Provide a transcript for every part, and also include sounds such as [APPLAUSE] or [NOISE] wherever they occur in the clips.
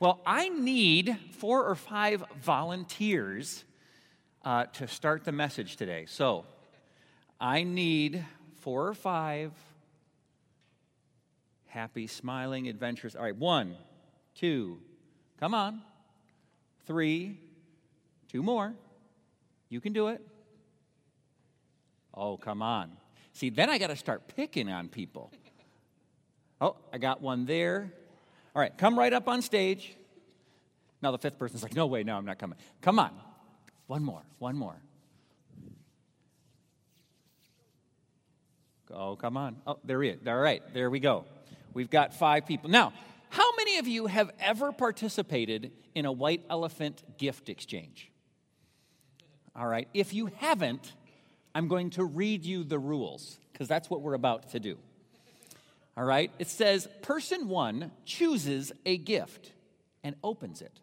Well, I need four or five volunteers uh, to start the message today. So I need four or five happy, smiling, adventurous. All right, one, two, come on. Three, two more. You can do it. Oh, come on. See, then I got to start picking on people. Oh, I got one there. All right, come right up on stage. Now the fifth person's like, no way, no, I'm not coming. Come on. One more, one more. Oh, come on. Oh, there he is. All right, there we go. We've got five people. Now, how many of you have ever participated in a white elephant gift exchange? All right, if you haven't, I'm going to read you the rules because that's what we're about to do. All right, it says person one chooses a gift and opens it.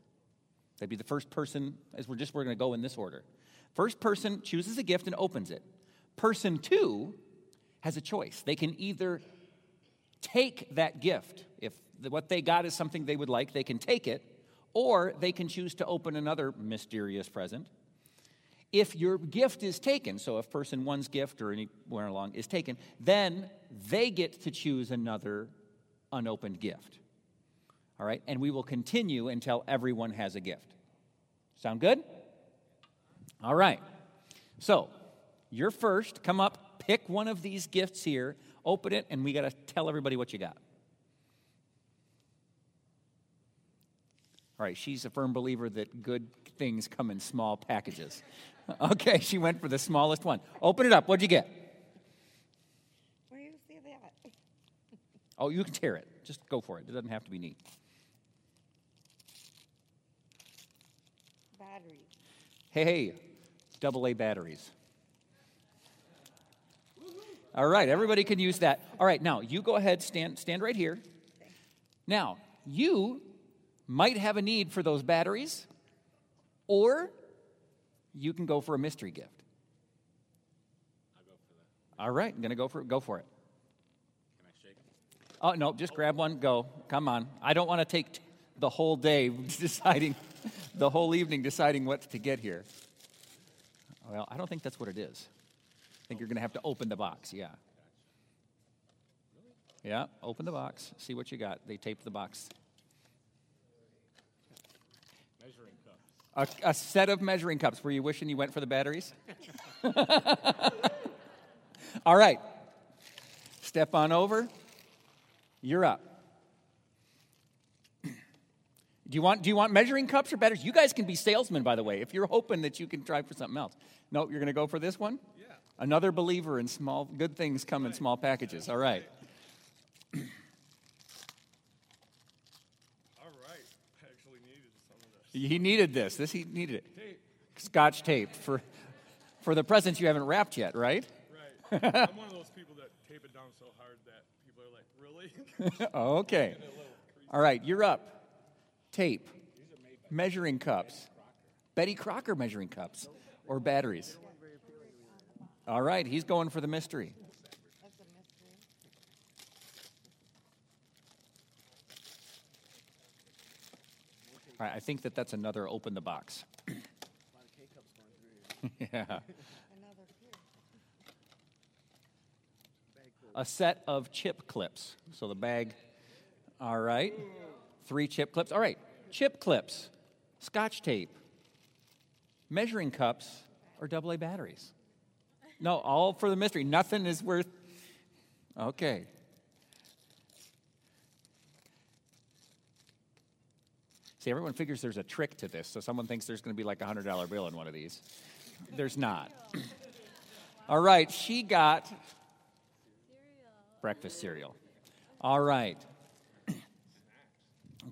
That'd be the first person, as we're just, we're going to go in this order. First person chooses a gift and opens it. Person two has a choice. They can either take that gift, if what they got is something they would like, they can take it, or they can choose to open another mysterious present. If your gift is taken, so if person one's gift or anywhere along is taken, then they get to choose another unopened gift. All right? And we will continue until everyone has a gift. Sound good? All right. So, you're first. Come up, pick one of these gifts here, open it, and we got to tell everybody what you got. All right, she's a firm believer that good things come in small packages. [LAUGHS] okay, she went for the smallest one. Open it up. What'd you get? Where do you see that? [LAUGHS] Oh, you can tear it. Just go for it. It doesn't have to be neat. Batteries. Hey, hey, double A batteries. All right, everybody can use that. All right, now you go ahead, stand, stand right here. Now, you might have a need for those batteries, or you can go for a mystery gift. All right, I'm gonna go for it. Go for it. Can I shake? Oh no, just grab one. Go. Come on. I don't want to take t- the whole day [LAUGHS] deciding, the whole evening deciding what to get here. Well, I don't think that's what it is. I think you're going to have to open the box. Yeah. Yeah. Open the box. See what you got. They tape the box. Measuring cups. A, a set of measuring cups. Were you wishing you went for the batteries? [LAUGHS] All right. Step on over. You're up. [CLEARS THROAT] Do you want do you want measuring cups or batteries? You guys can be salesmen, by the way. If you're hoping that you can try for something else. No, you're going to go for this one. Yeah. Another believer in small good things come in small packages. All right. All right. I actually needed some of this. He needed this. This he needed it. Tape. Scotch tape for for the presents you haven't wrapped yet, right? Right. I'm one of those people that tape it down so hard that people are like, really? [LAUGHS] okay. All right, you're up. Tape, measuring cups, Betty Crocker measuring cups, or batteries. All right, he's going for the mystery. That's a mystery. All right, I think that that's another open the box. [COUGHS] yeah. A set of chip clips. So the bag. All right. Three chip clips. All right. Chip clips, scotch tape, measuring cups, or double A batteries. No, all for the mystery. Nothing is worth. Okay. See, everyone figures there's a trick to this, so someone thinks there's going to be like a $100 bill in one of these. There's not. All right, she got breakfast cereal. All right.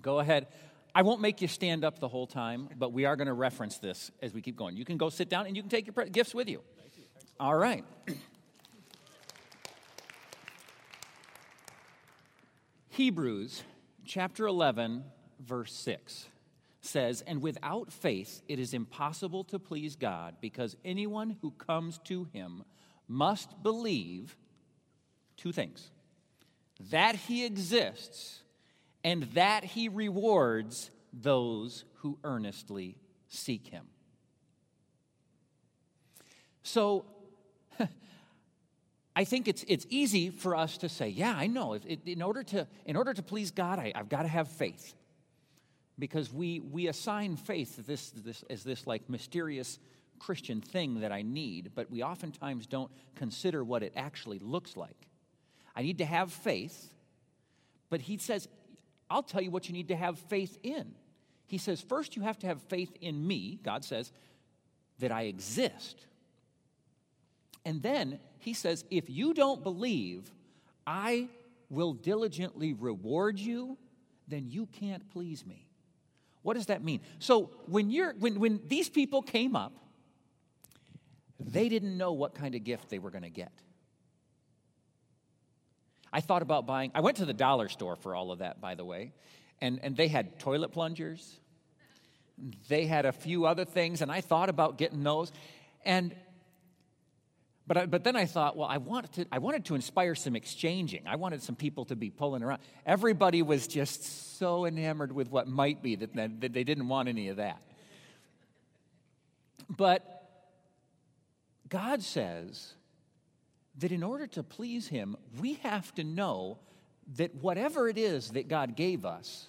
Go ahead. I won't make you stand up the whole time, but we are going to reference this as we keep going. You can go sit down and you can take your gifts with you. All right. Hebrews chapter 11, verse 6 says, And without faith it is impossible to please God because anyone who comes to him must believe two things that he exists and that he rewards those who earnestly seek him. So, [LAUGHS] I think it's, it's easy for us to say, yeah, I know. In, order to, in order to please God, I, I've got to have faith. Because we, we assign faith this, this, as this like mysterious Christian thing that I need, but we oftentimes don't consider what it actually looks like. I need to have faith, but he says, I'll tell you what you need to have faith in. He says, first you have to have faith in me, God says, that I exist. And then he says, if you don't believe I will diligently reward you, then you can't please me. What does that mean? So when you're when when these people came up, they didn't know what kind of gift they were going to get. I thought about buying, I went to the dollar store for all of that, by the way, and, and they had toilet plungers. They had a few other things, and I thought about getting those. And but, I, but then I thought, well, I wanted, to, I wanted to inspire some exchanging. I wanted some people to be pulling around. Everybody was just so enamored with what might be that, that they didn't want any of that. But God says that in order to please Him, we have to know that whatever it is that God gave us,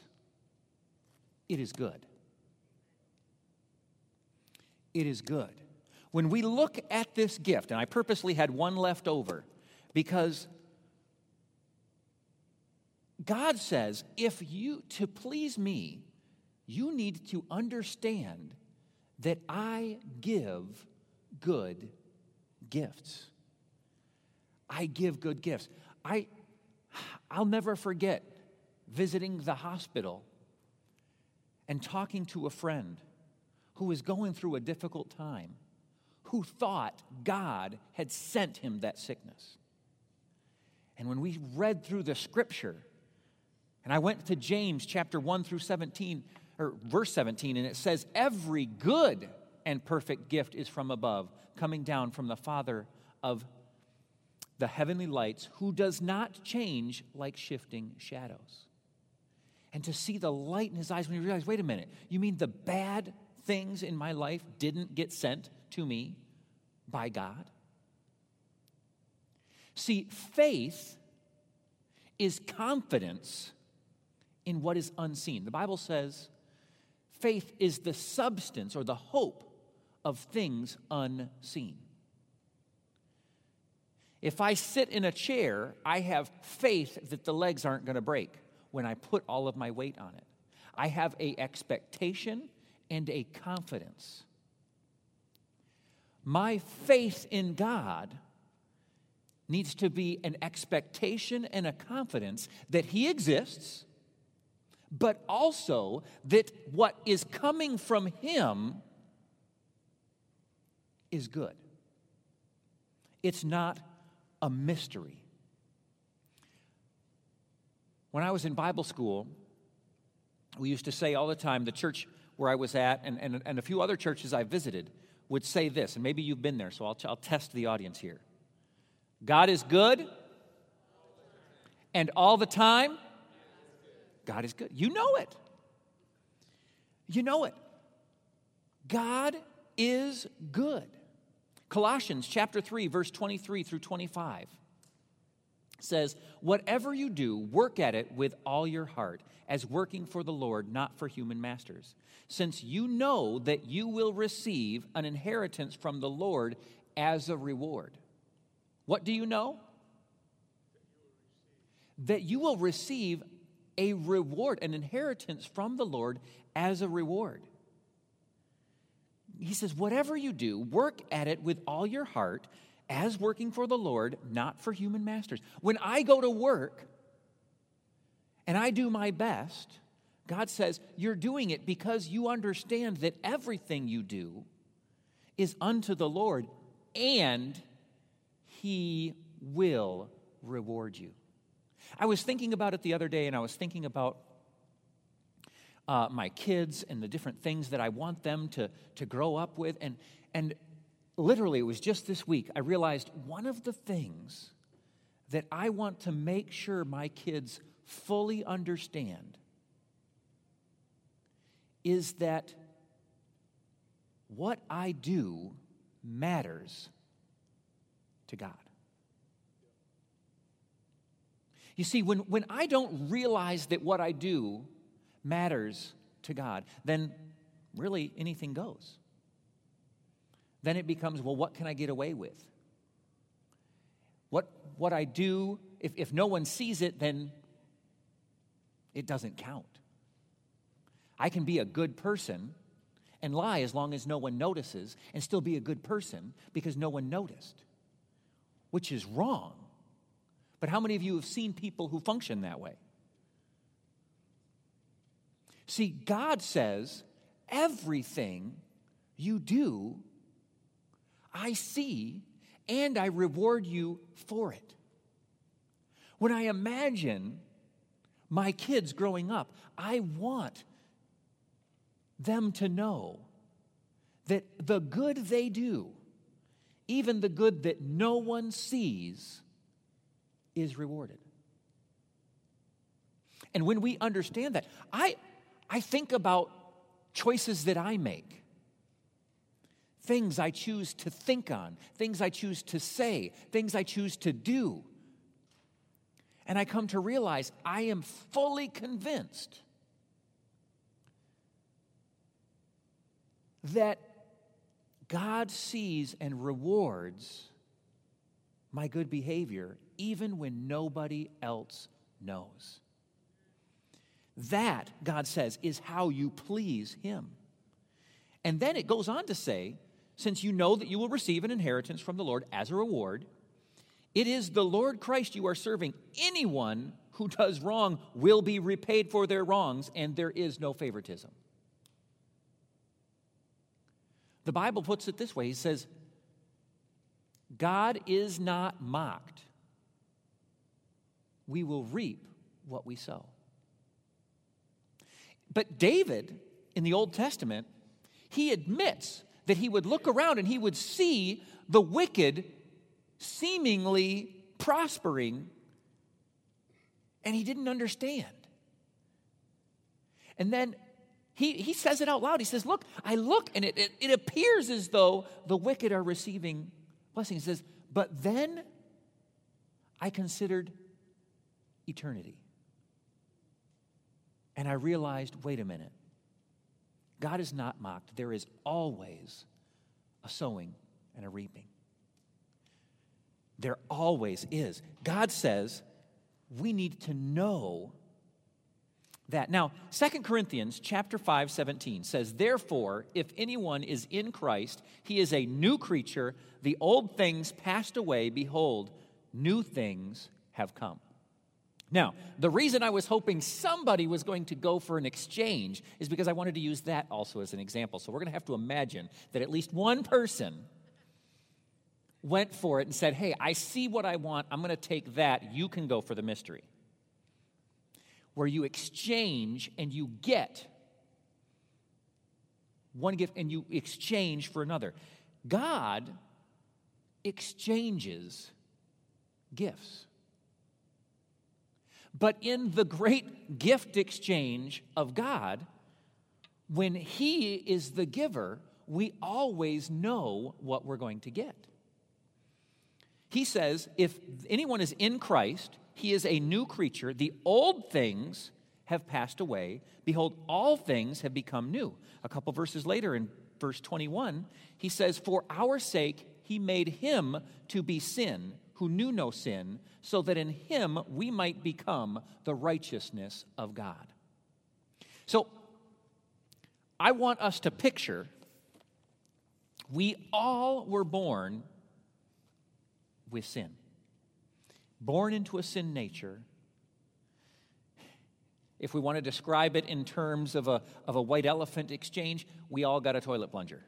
it is good. It is good when we look at this gift, and I purposely had one left over because God says, if you, to please me, you need to understand that I give good gifts. I give good gifts. I, I'll never forget visiting the hospital and talking to a friend who was going through a difficult time who thought God had sent him that sickness. And when we read through the scripture, and I went to James chapter 1 through 17, or verse 17, and it says, Every good and perfect gift is from above, coming down from the Father of the heavenly lights, who does not change like shifting shadows. And to see the light in his eyes when he realized, wait a minute, you mean the bad things in my life didn't get sent to me by God? See, faith is confidence in what is unseen. The Bible says faith is the substance or the hope of things unseen. If I sit in a chair, I have faith that the legs aren't going to break when I put all of my weight on it. I have a expectation and a confidence my faith in God needs to be an expectation and a confidence that He exists, but also that what is coming from Him is good. It's not a mystery. When I was in Bible school, we used to say all the time, the church where I was at, and, and, and a few other churches I visited, would say this, and maybe you've been there, so I'll, I'll test the audience here. God is good, and all the time, God is good. You know it. You know it. God is good. Colossians chapter 3 verse 23 through 25 says, "Whatever you do, work at it with all your heart, as working for the Lord, not for human masters, since you know that you will receive an inheritance from the Lord as a reward. What do you know? That you will receive a reward, an inheritance from the Lord as a reward. He says, Whatever you do, work at it with all your heart, as working for the Lord, not for human masters. When I go to work and I do my best, God says, You're doing it because you understand that everything you do is unto the Lord and He will reward you. I was thinking about it the other day and I was thinking about uh, my kids and the different things that I want them to, to grow up with. And, and literally, it was just this week, I realized one of the things that I want to make sure my kids fully understand is that what I do matters to God. You see, when, when I don't realize that what I do matters to God, then really anything goes. Then it becomes, well, what can I get away with? What, what I do, if, if no one sees it, then it doesn't count. I can be a good person and lie as long as no one notices and still be a good person because no one noticed, which is wrong. But how many of you have seen people who function that way? See, God says, everything you do, I see, and I reward you for it. When I imagine my kids growing up, I want them to know that the good they do, even the good that no one sees, is rewarded. And when we understand that, I, I think about choices that I make, things I choose to think on, things I choose to say, things I choose to do. And I come to realize I am fully convinced that God sees and rewards my good behavior even when nobody else knows. That, God says, is how you please Him. And then it goes on to say, since you know that you will receive an inheritance from the Lord as a reward, it is the Lord Christ you are serving. Anyone who does wrong will be repaid for their wrongs, and there is no favoritism. The Bible puts it this way He says, God is not mocked. We will reap what we sow. But David in the Old Testament, he admits that he would look around and he would see the wicked seemingly prospering, and he didn't understand. And then he, he says it out loud. He says, Look, I look, and it, it, it appears as though the wicked are receiving blessings. He says, But then I considered eternity. And I realized wait a minute. God is not mocked. There is always a sowing and a reaping. There always is. God says we need to know that. Now, Second Corinthians chapter 5, 17 says, Therefore, if anyone is in Christ, he is a new creature. The old things passed away. Behold, new things have come. Now, the reason I was hoping somebody was going to go for an exchange is because I wanted to use that also as an example. So we're going to have to imagine that at least one person went for it and said, Hey, I see what I want. I'm going to take that. You can go for the mystery where you exchange and you get one gift and you exchange for another. God exchanges gifts. But in the great gift exchange of God, when He is the giver, we always know what we're going to get. He says, if anyone is in Christ, he is a new creature. The old things have passed away. Behold, all things have become new. A couple verses later, in verse 21, he says, For our sake he made him to be sin who knew no sin, so that in him we might become the righteousness of God. So, I want us to picture we all were born with sin born into a sin nature. If we want to describe it in terms of a, of a white elephant exchange, we all got a toilet plunger.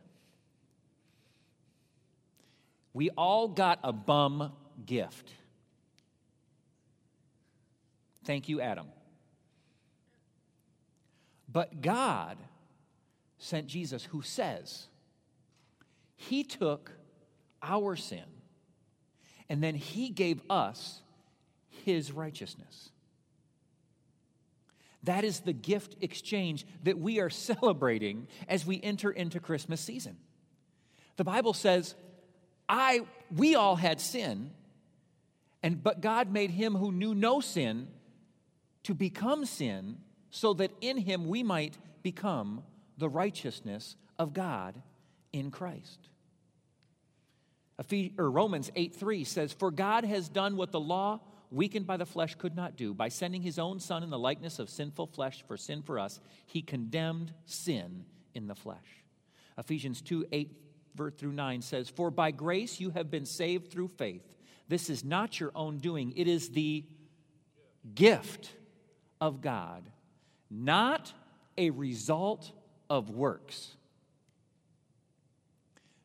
We all got a bum gift. Thank you, Adam. But God sent Jesus, who says, He took our sin and then He gave us his righteousness. That is the gift exchange that we are [LAUGHS] celebrating as we enter into Christmas season. The Bible says, I we all had sin, and but God made him who knew no sin to become sin so that in him we might become the righteousness of God in Christ. Romans 8 3 says, For God has done what the law, weakened by the flesh, could not do. By sending his own Son in the likeness of sinful flesh for sin for us, he condemned sin in the flesh. Ephesians 2 8 verse through 9 says, For by grace you have been saved through faith. This is not your own doing, it is the gift of God, not a result of works.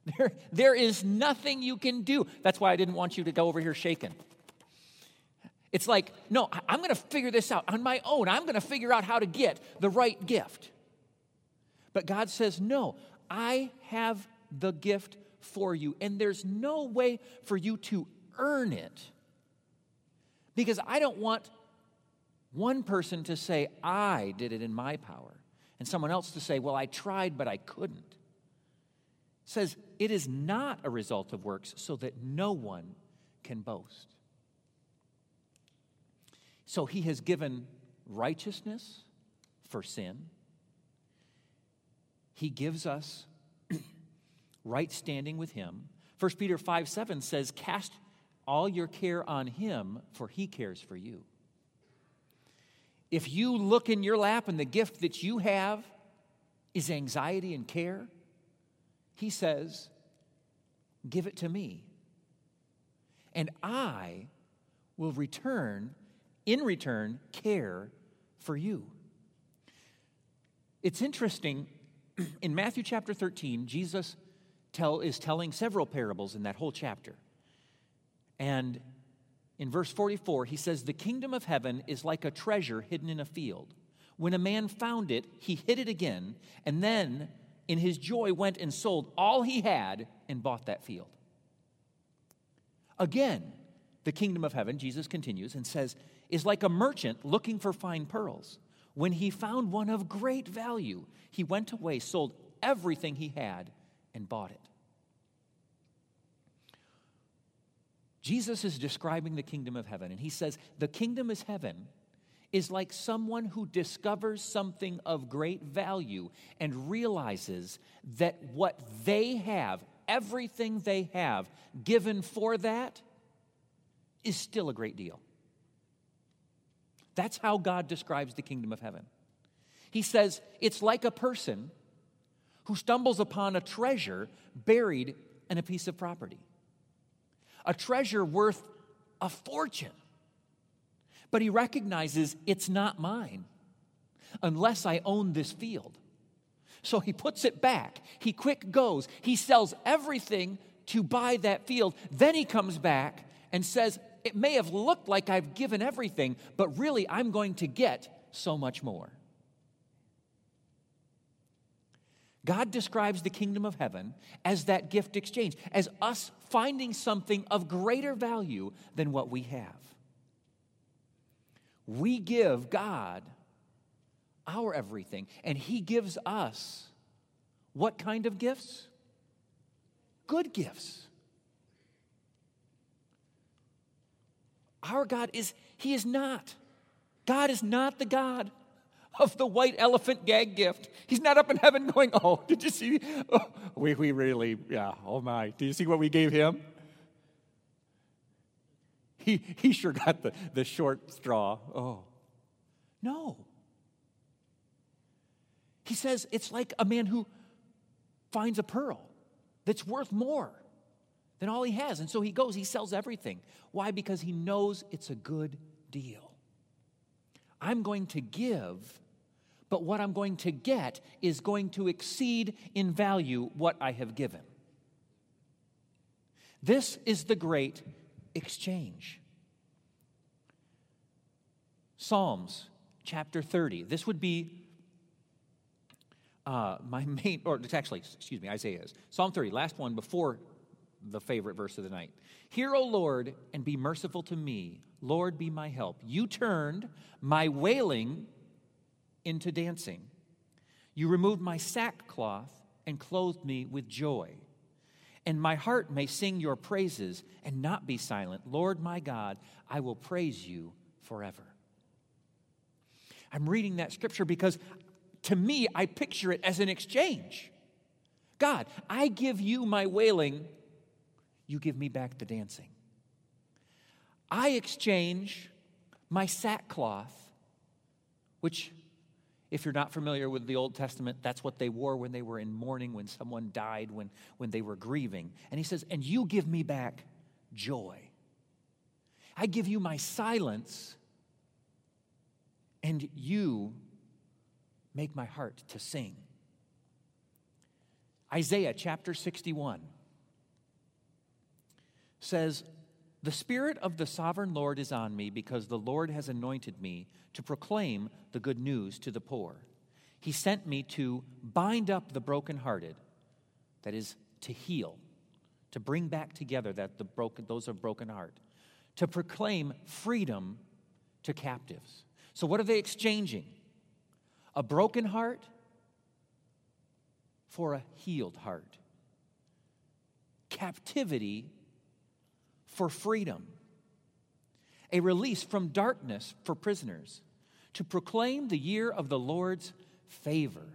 There, there is nothing you can do. That's why I didn't want you to go over here shaken. It's like, no, I'm going to figure this out on my own. I'm going to figure out how to get the right gift. But God says, no, I have the gift for you, and there's no way for you to earn it. Because I don't want one person to say, I did it in my power, and someone else to say, well, I tried, but I couldn't. Says, it is not a result of works, so that no one can boast. So he has given righteousness for sin. He gives us [CLEARS THROAT] right standing with him. 1 Peter 5 7 says, Cast all your care on him, for he cares for you. If you look in your lap and the gift that you have is anxiety and care, he says, Give it to me. And I will return, in return, care for you. It's interesting, [CLEARS THROAT] in Matthew chapter 13, Jesus tell, is telling several parables in that whole chapter. And in verse 44, he says, The kingdom of heaven is like a treasure hidden in a field. When a man found it, he hid it again, and then in his joy went and sold all he had and bought that field. Again, the kingdom of heaven, Jesus continues and says, is like a merchant looking for fine pearls. When he found one of great value, he went away, sold everything he had, and bought it. Jesus is describing the kingdom of heaven, and he says, The kingdom is heaven is like someone who discovers something of great value and realizes that what they have, everything they have given for that, is still a great deal. That's how God describes the kingdom of heaven. He says it's like a person who stumbles upon a treasure buried in a piece of property, a treasure worth a fortune. But he recognizes it's not mine unless I own this field. So he puts it back. He quick goes. He sells everything to buy that field. Then he comes back and says, It may have looked like I've given everything, but really I'm going to get so much more. God describes the kingdom of heaven as that gift exchange, as us finding something of greater value than what we have. We give God our everything, and He gives us what kind of gifts? Good gifts. Our God is, He is not. God is not the God of the white elephant gag gift. He's not up in heaven going, Oh, did you see? Oh, we, we really, yeah, oh my. Do you see what we gave him? He, he sure got the, the short straw. Oh. No. He says it's like a man who finds a pearl that's worth more than all he has. And so he goes, he sells everything. Why? Because he knows it's a good deal. I'm going to give, but what I'm going to get is going to exceed in value what I have given. This is the great exchange. Psalms chapter 30. This would be uh, my [LAUGHS] main, or it's actually, excuse me, Isaiah's. Psalm 30, last one before the favorite verse of the night. Hear, O Lord, and be merciful to me. Lord, be my help. You turned my wailing into dancing. You removed my sackcloth and clothed me with joy. And my heart may sing your praises and not be silent. Lord my God, I will praise you forever. I'm reading that scripture because to me, I picture it as an exchange. God, I give you my wailing, you give me back the dancing. I exchange my sackcloth, which, if you're not familiar with the Old Testament, that's what they wore when they were in mourning, when someone died, when, when they were grieving. And he says, And you give me back joy. I give you my silence, and you make my heart to sing. Isaiah chapter 61 says, The Spirit of the sovereign Lord is on me because the Lord has anointed me to proclaim the good news to the poor. He sent me to bind up the brokenhearted, that is, to heal, to bring back together that the broken, those of broken heart, to proclaim freedom to captives. So, what are they exchanging? A broken heart for a healed heart, captivity for freedom, a release from darkness for prisoners, to proclaim the year of the Lord's favor.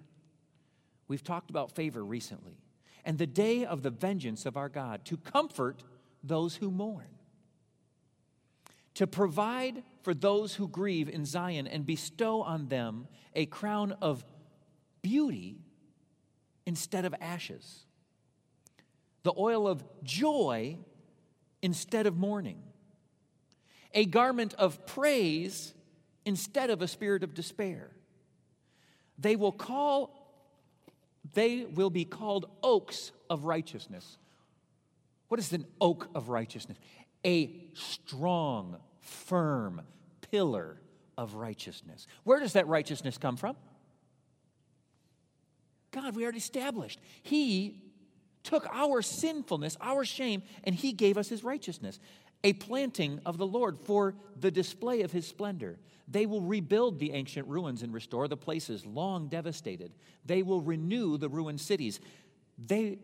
We've talked about favor recently, and the day of the vengeance of our God, to comfort those who mourn to provide for those who grieve in Zion and bestow on them a crown of beauty instead of ashes, the oil of joy instead of mourning, a garment of praise instead of a spirit of despair. They will call, they will be called oaks of righteousness. What is an oak of righteousness? A strong, firm pillar of righteousness. Where does that righteousness come from? God, we already established. He took our sinfulness, our shame, and He gave us His righteousness. A planting of the Lord for the display of His splendor. They will rebuild the ancient ruins and restore the places long devastated. They will renew the ruined cities. They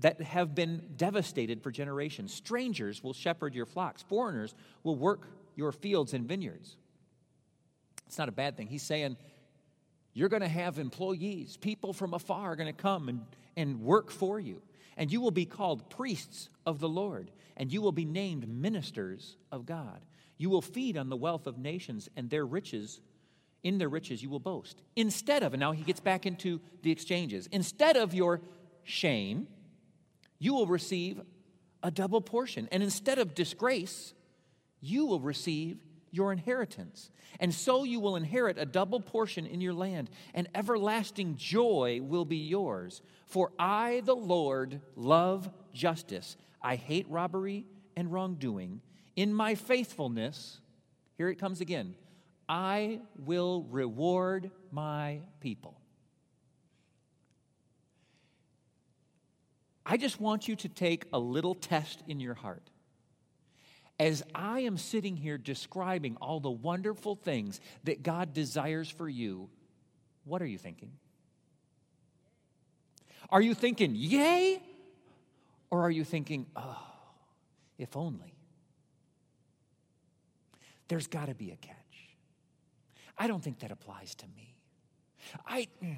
that have been devastated for generations. Strangers will shepherd your flocks. Foreigners will work your fields and vineyards. It's not a bad thing. He's saying, you're going to have employees. People from afar are going to come and, and work for you. And you will be called priests of the Lord, and you will be named ministers of God. You will feed on the wealth of nations, and their riches, in their riches, you will boast. Instead of, and now he gets back into the exchanges, instead of your shame, you will receive a double portion. And instead of disgrace, you will receive your inheritance. And so you will inherit a double portion in your land, and everlasting joy will be yours. For I, the Lord, love justice. I hate robbery and wrongdoing. In my faithfulness, here it comes again, I will reward my people. I just want you to take a little test in your heart as I am sitting here describing all the wonderful things that God desires for you, what are you thinking? Are you thinking, yay? Or are you thinking, oh, if only? There's got to be a catch. I don't think that applies to me. I. [SIGHS]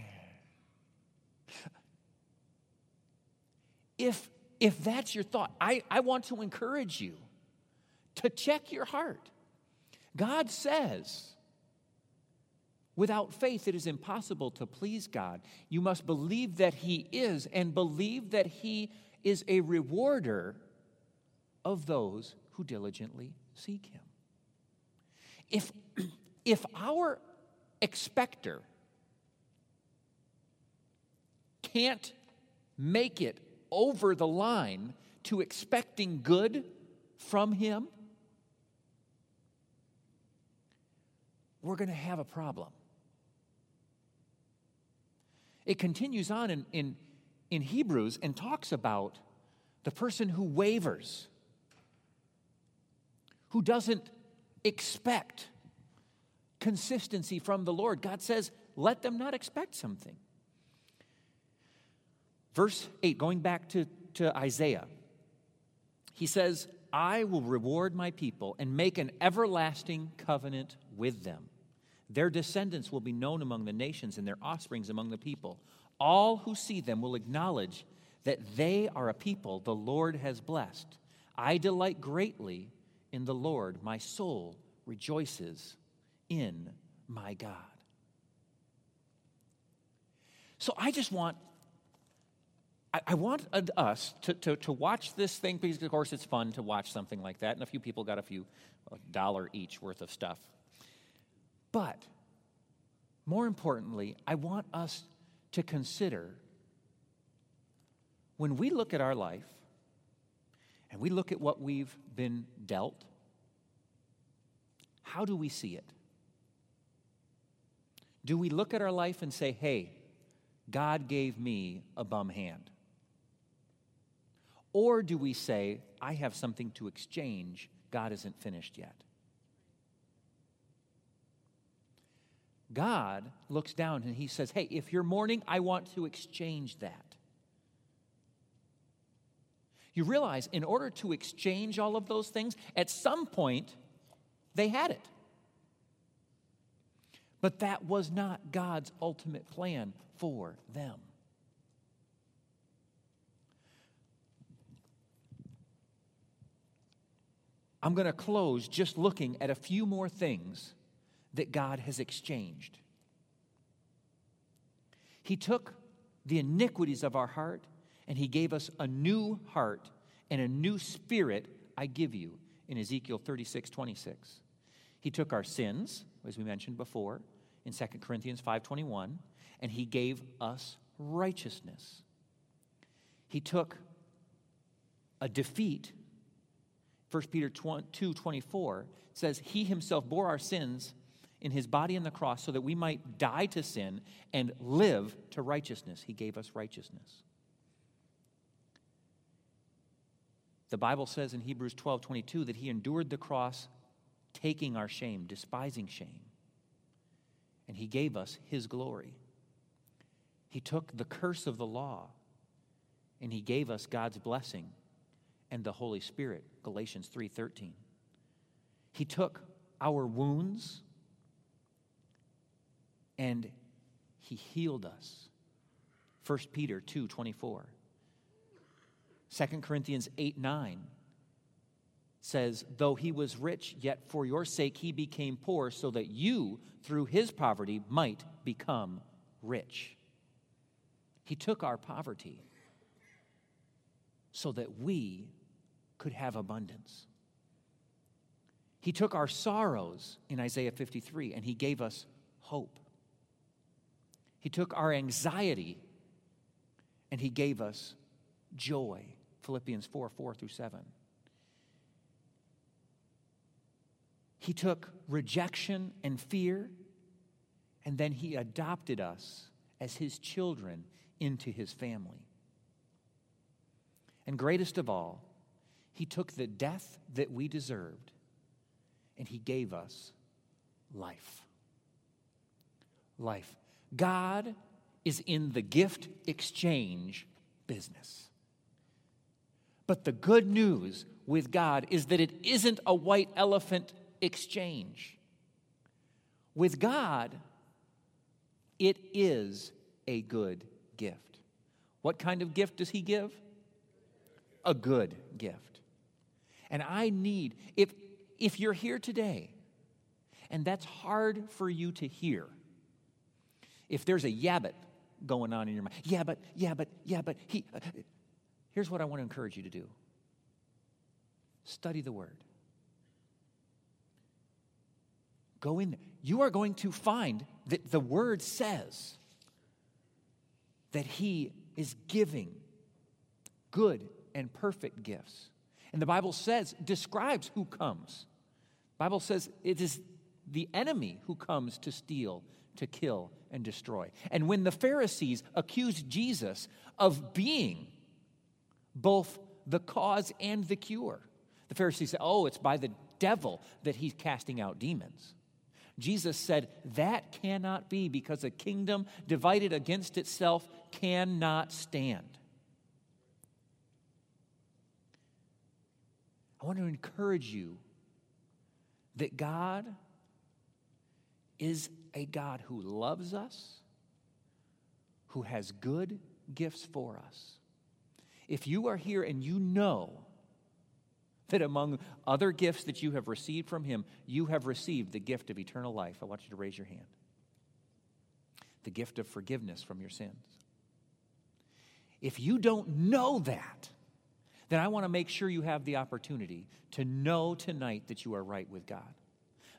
If, if that's your thought, I, I want to encourage you to check your heart. God says, without faith, it is impossible to please God. You must believe that He is and believe that He is a rewarder of those who diligently seek Him. If, [CLEARS THROAT] if our expector can't make it over the line to expecting good from Him, we're going to have a problem. It continues on in, in, in Hebrews and talks about the person who wavers, who doesn't expect consistency from the Lord. God says, let them not expect something. Verse 8, going back to, to Isaiah, he says, I will reward my people and make an everlasting covenant with them. Their descendants will be known among the nations and their offsprings among the people. All who see them will acknowledge that they are a people the Lord has blessed. I delight greatly in the Lord. My soul rejoices in my God. So I just want I, want us to, to, to, watch this thing because, of course, it's fun to watch something like that. And a few people got a few a dollar each worth of stuff. But more importantly, I want us to consider when we look at our life and we look at what we've been dealt, how do we see it? Do we look at our life and say, hey, God gave me a bum hand? Or do we say, I have something to exchange, God isn't finished yet? God looks down and he says, Hey, if you're mourning, I want to exchange that. You realize, in order to exchange all of those things, at some point, they had it. But that was not God's ultimate plan for them. I'm going to close just looking at a few more things that God has exchanged. He took the iniquities of our heart and He gave us a new heart and a new spirit I give you in Ezekiel 36 26. He took our sins, as we mentioned before, in 2 Corinthians 5:21, and he gave us righteousness. He took a defeat 1 Peter 2 24 says, He himself bore our sins in his body on the cross so that we might die to sin and live to righteousness. He gave us righteousness. The Bible says in Hebrews 12 22 that he endured the cross, taking our shame, despising shame. And he gave us his glory. He took the curse of the law and he gave us God's blessing and the Holy Spirit, Galatians 3:13. He took our wounds and he healed us. 1 Peter 2:24. 2 Corinthians 8 9 says, Though he was rich, yet for your sake he became poor, so that you, through his poverty, might become rich. He took our poverty so that we could have abundance. He took our sorrows in Isaiah 53 and he gave us hope. He took our anxiety and he gave us joy. Philippians 4 4 through 7. He took rejection and fear, and then he adopted us as his children into his family. And greatest of all, he took the death that we deserved and He gave us life. Life. God is in the gift exchange business. But the good news with God is that it isn't a white elephant exchange. With God, it is a good gift. What kind of gift does He give? A good gift. And I need, if, if you're here today and that's hard for you to hear, if there's a yeah, but going on in your mind, yeah, but, yeah, but, yeah, but, he, uh, here's what I want to encourage you to do study the Word. Go in there. You are going to find that the Word says that He is giving good and perfect gifts. And the Bible says, describes who comes. The Bible says it is the enemy who comes to steal, to kill, and destroy. And when the Pharisees accused Jesus of being both the cause and the cure, the Pharisees said, Oh, it's by the devil that he's casting out demons. Jesus said that cannot be because a kingdom divided against itself cannot stand. I want to encourage you that God is a God who loves us, who has good gifts for us. If you are here and you know that among other gifts that you have received from Him, you have received the gift of eternal life, I want you to raise your hand. The gift of forgiveness from your sins. If you don't know that, then I want to make sure you have the opportunity to know tonight that you are right with God.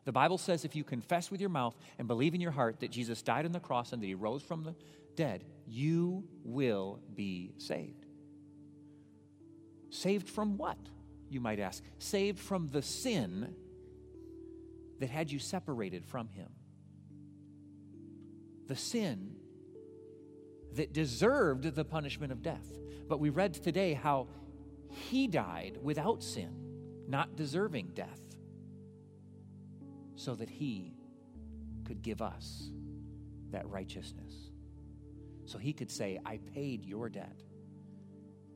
The Bible says if you confess with your mouth and believe in your heart that Jesus died on the cross and that he rose from the dead, you will be saved. Saved from what, you might ask? Saved from the sin that had you separated from him. The sin that deserved the punishment of death. But we read today how he died without sin, not deserving death, so that he could give us that righteousness. So he could say, I paid your debt.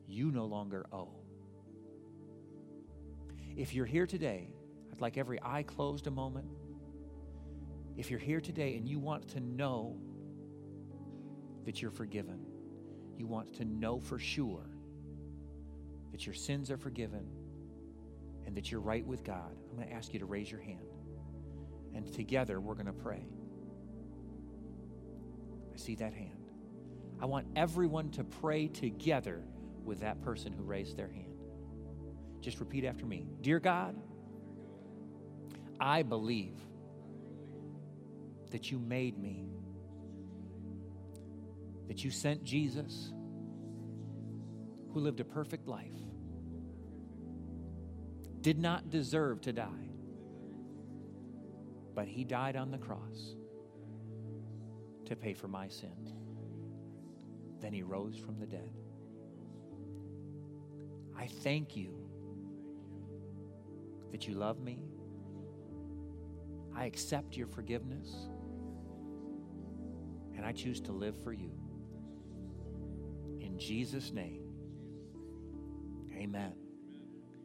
You no longer owe. If you're here today, I'd like every eye closed a moment. If you're here today and you want to know that you're forgiven, you want to know for sure that your sins are forgiven and that you're right with God, I'm going to ask you to raise your hand. And together we're going to pray. I see that hand. I want everyone to pray together with that person who raised their hand. Just repeat after me Dear God, I believe that you made me, that you sent Jesus who lived a perfect life, did not deserve to die, but he died on the cross to pay for my sin. Then he rose from the dead. I thank you that you love me. I accept your forgiveness. And I choose to live for you. In Jesus' name. Amen.